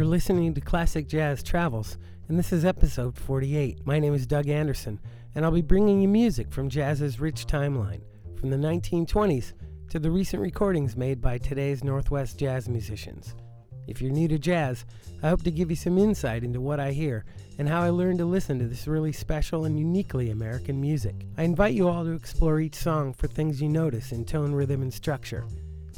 You're listening to Classic Jazz Travels, and this is episode 48. My name is Doug Anderson, and I'll be bringing you music from jazz's rich timeline, from the 1920s to the recent recordings made by today's Northwest jazz musicians. If you're new to jazz, I hope to give you some insight into what I hear and how I learned to listen to this really special and uniquely American music. I invite you all to explore each song for things you notice in tone, rhythm, and structure.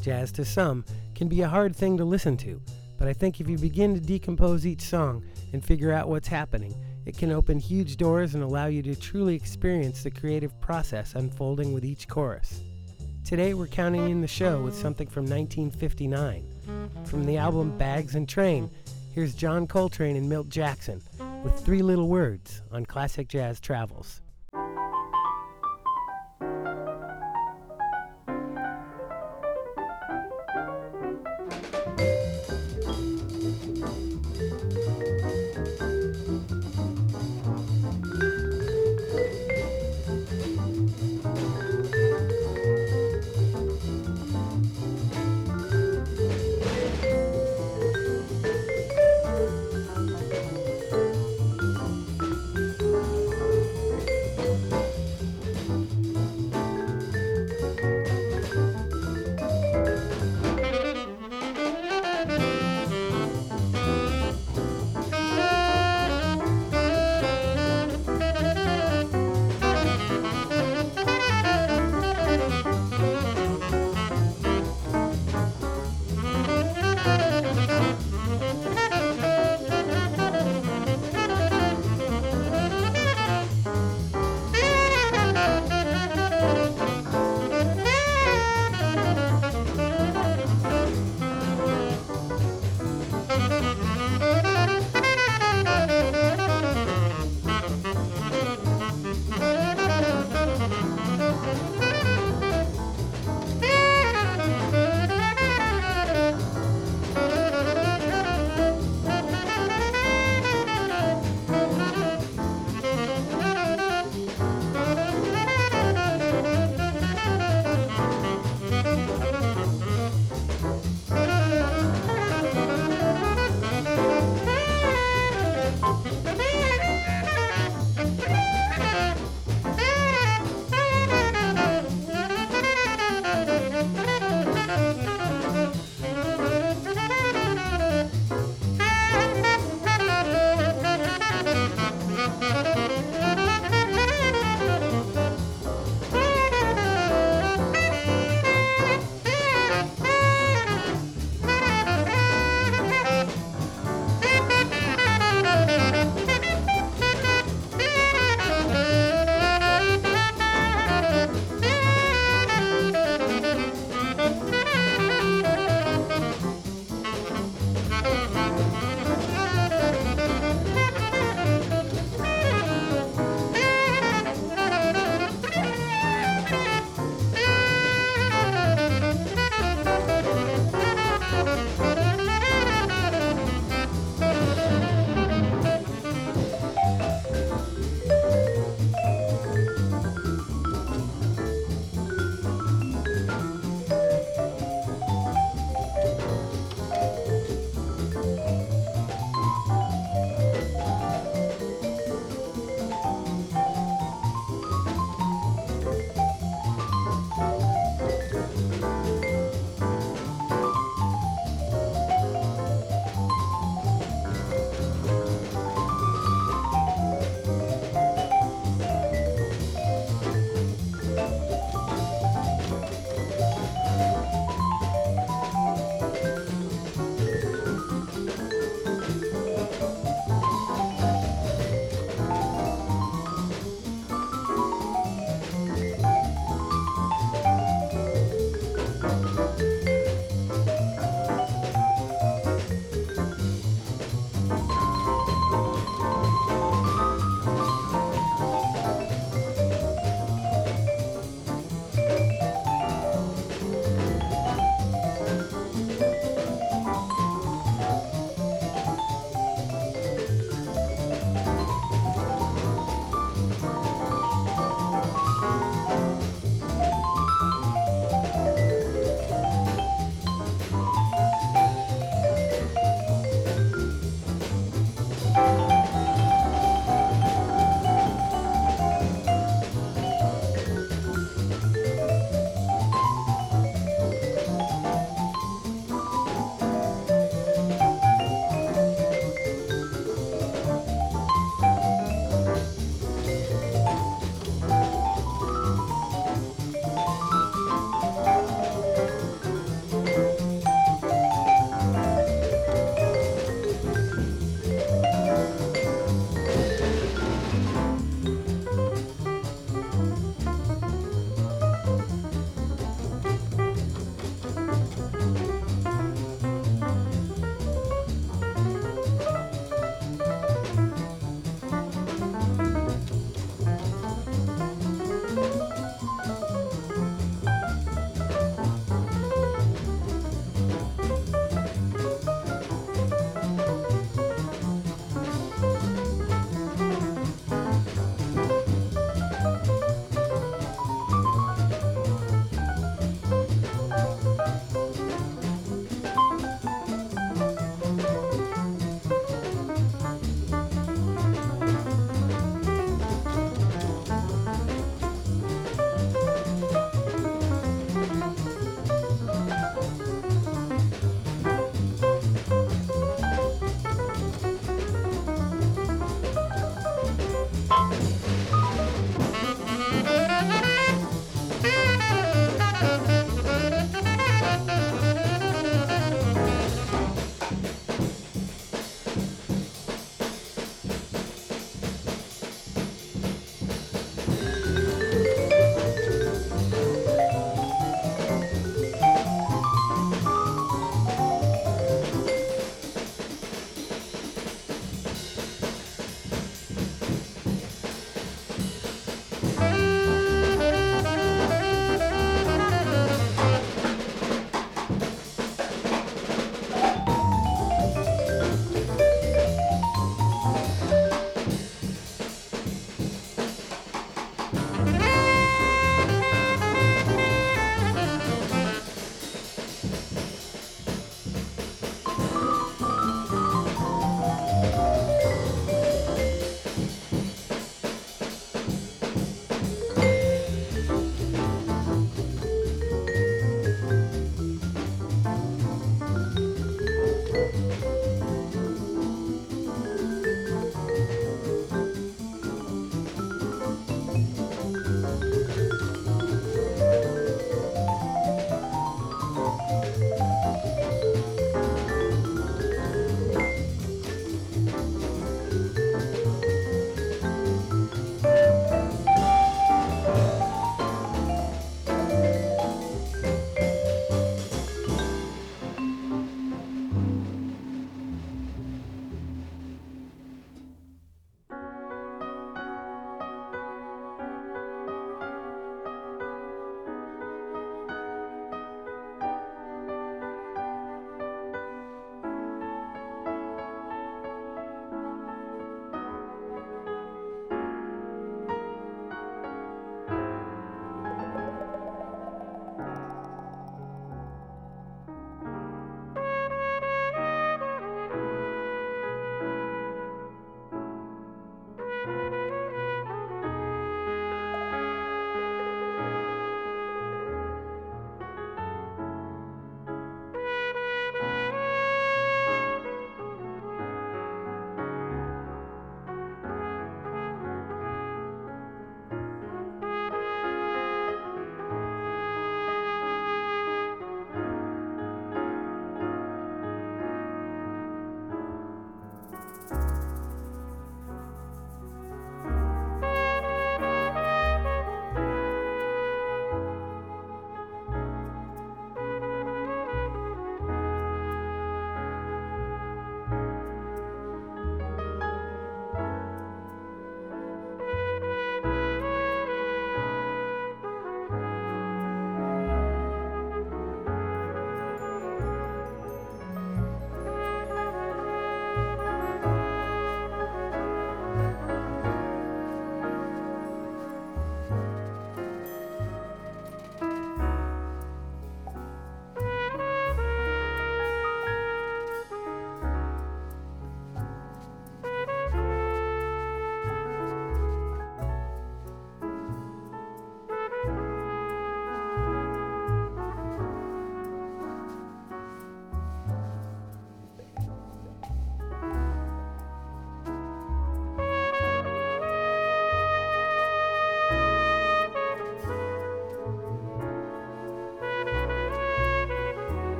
Jazz to some can be a hard thing to listen to, but I think if you begin to decompose each song and figure out what's happening, it can open huge doors and allow you to truly experience the creative process unfolding with each chorus. Today we're counting in the show with something from 1959. From the album Bags and Trane, here's John Coltrane and Milt Jackson with Three Little Words on Classic Jazz Travels.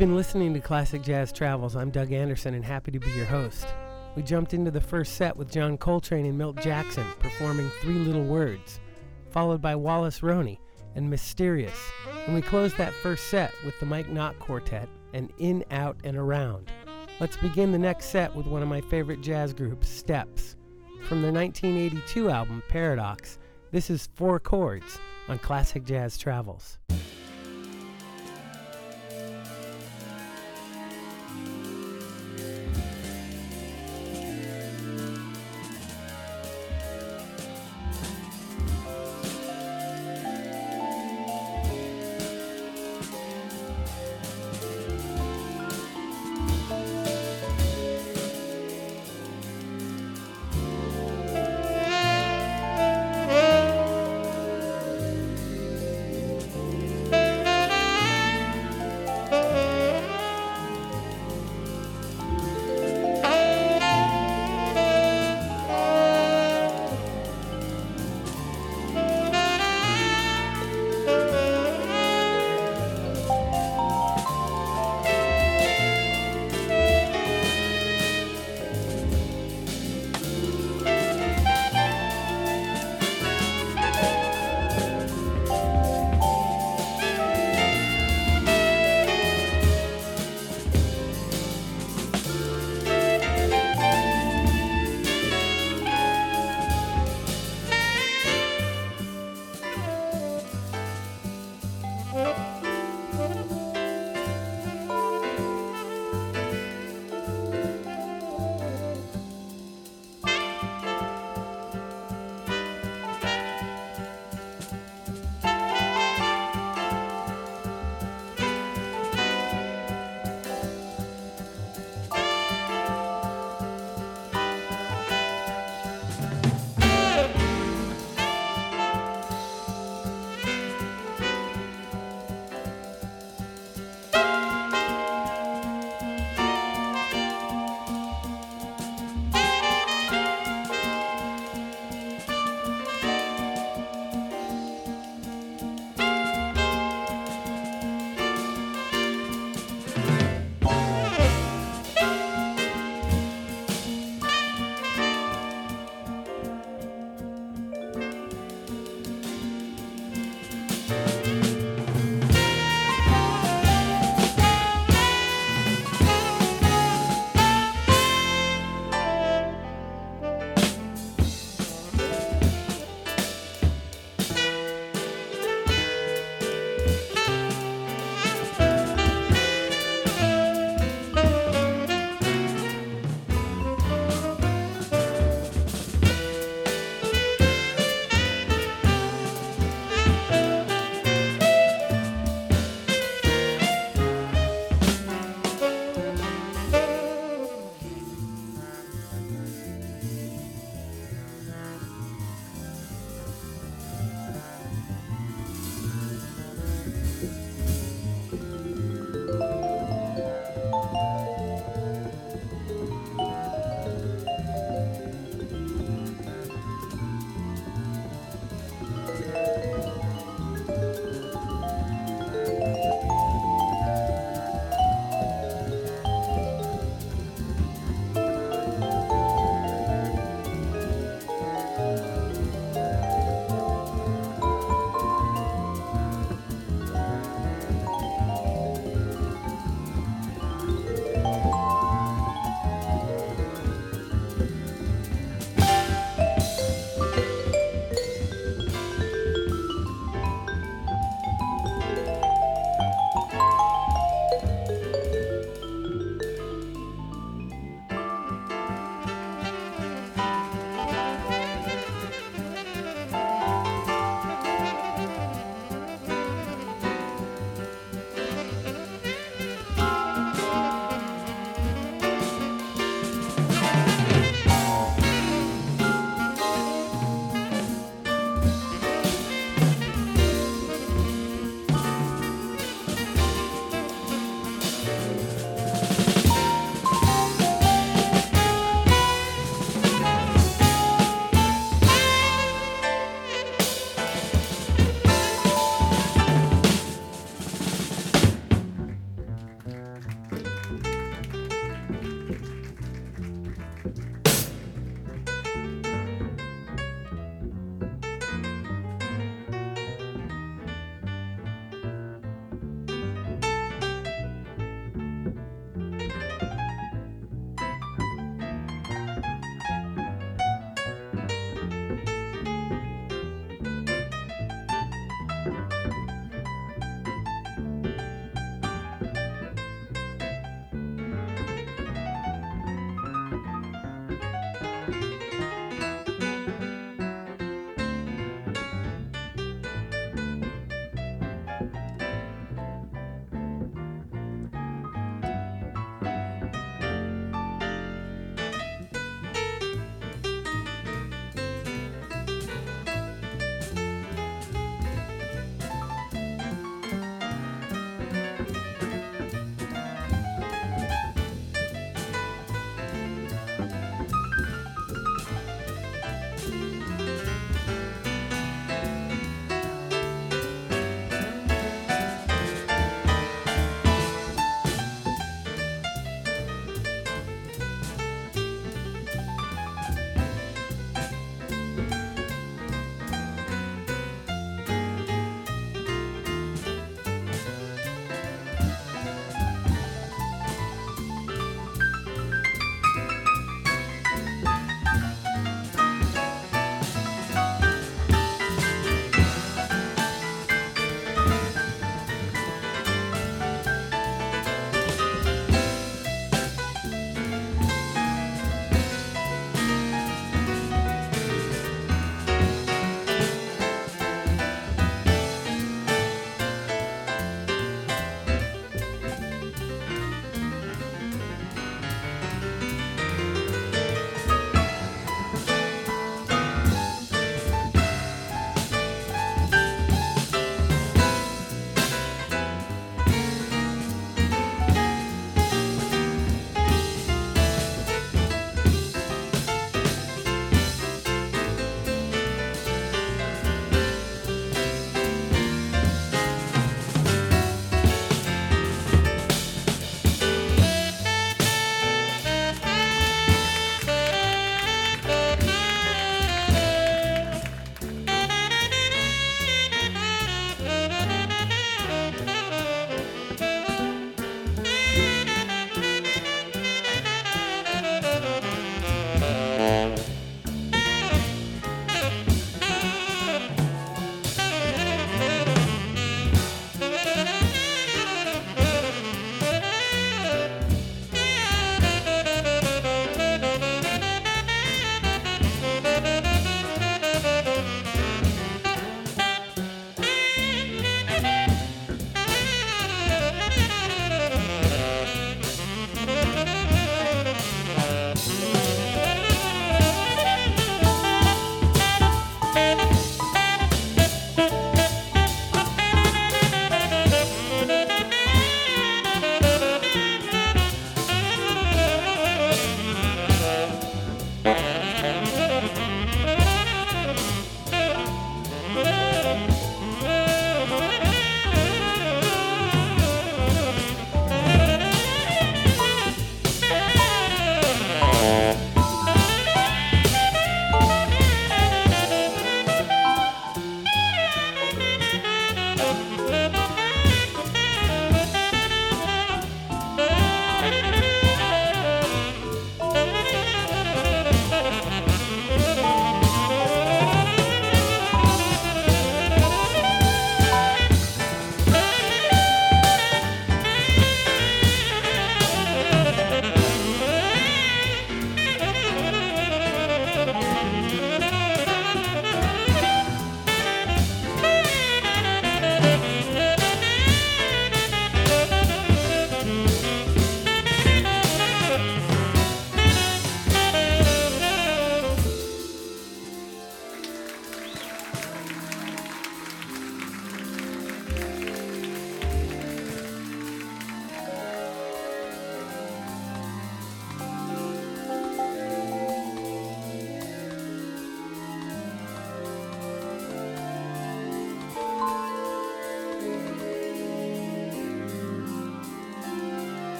Been listening to Classic Jazz Travels. I'm Doug Anderson and happy to be your host. We jumped into the first set with John Coltrane and Milt Jackson performing Three Little Words, followed by Wallace Roney and Mysterious. And we closed that first set with the Mike Nock Quartet and In, Out, and Around. Let's begin the next set with one of my favorite jazz groups, Steps. From their 1982 album, Paradox, this is Four Chords on Classic Jazz Travels.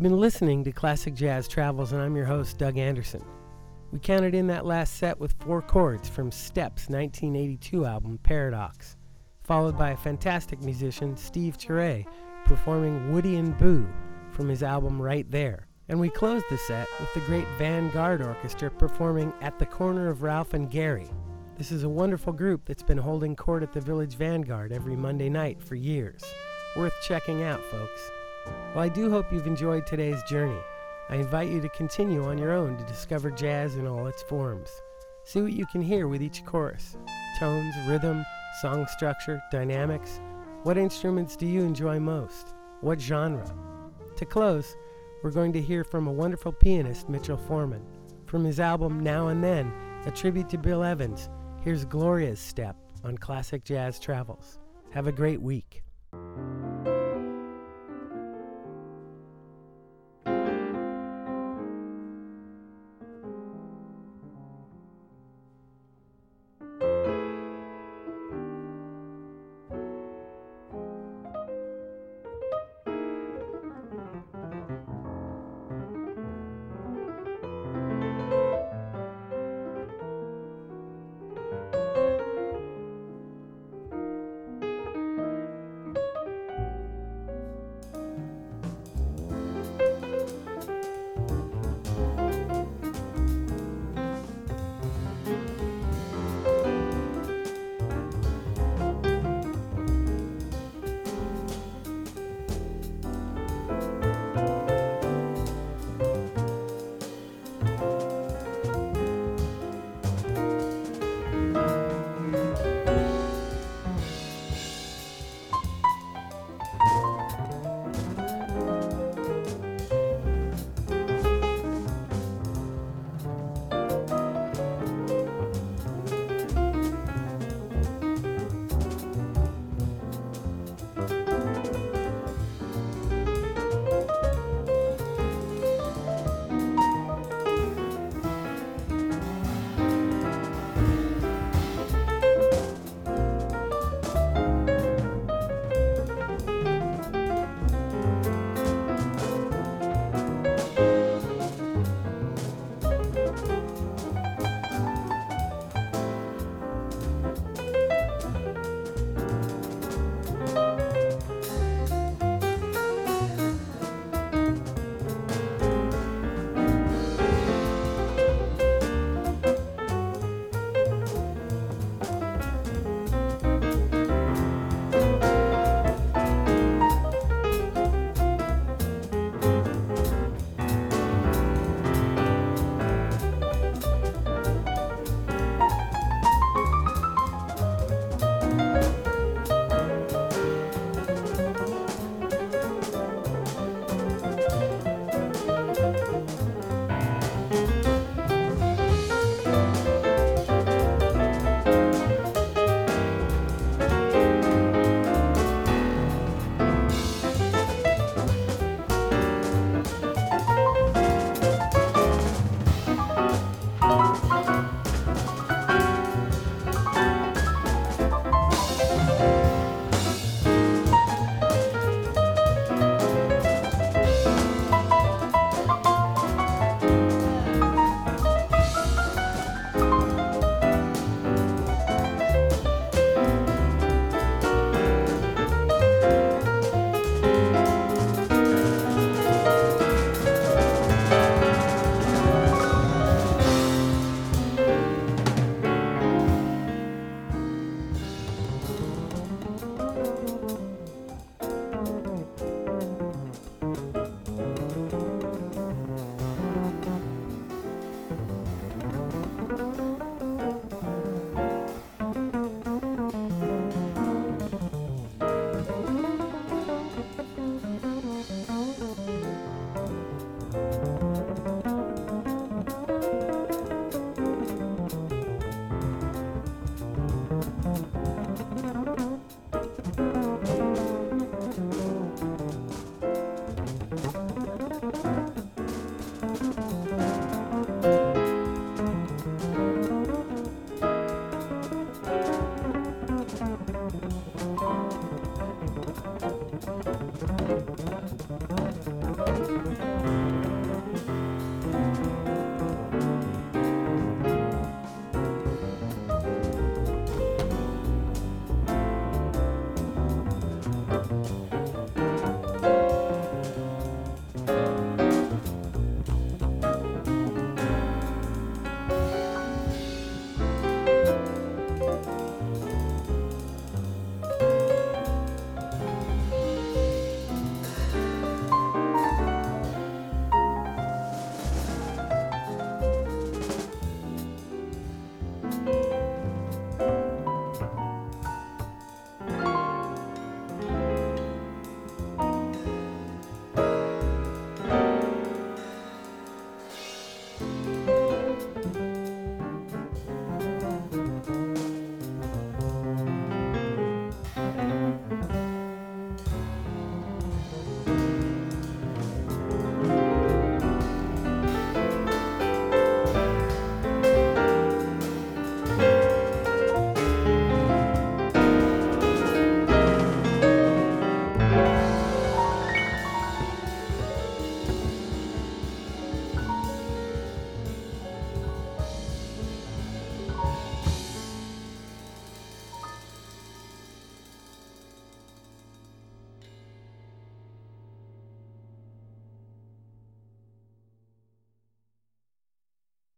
You've been listening to Classic Jazz Travels, and I'm your host, Doug Anderson. We counted in that last set with four chords from Steps' 1982 album, Paradox, followed by a fantastic musician, Steve Turre, performing Woody and Bu from his album Right There. And we closed the set with the great Vanguard Orchestra performing At the Corner of Ralph and Gary. This is a wonderful group that's been holding court at the Village Vanguard every Monday night for years. Worth checking out, folks. Well, I do hope you've enjoyed today's journey. I invite you to continue on your own to discover jazz in all its forms. See what you can hear with each chorus tones, rhythm, song structure, dynamics. What instruments do you enjoy most? What genre? To close, we're going to hear from a wonderful pianist, Mitchel Forman. From his album Now and Then, a tribute to Bill Evans, here's Gloria's Step on Classic Jazz Travels. Have a great week.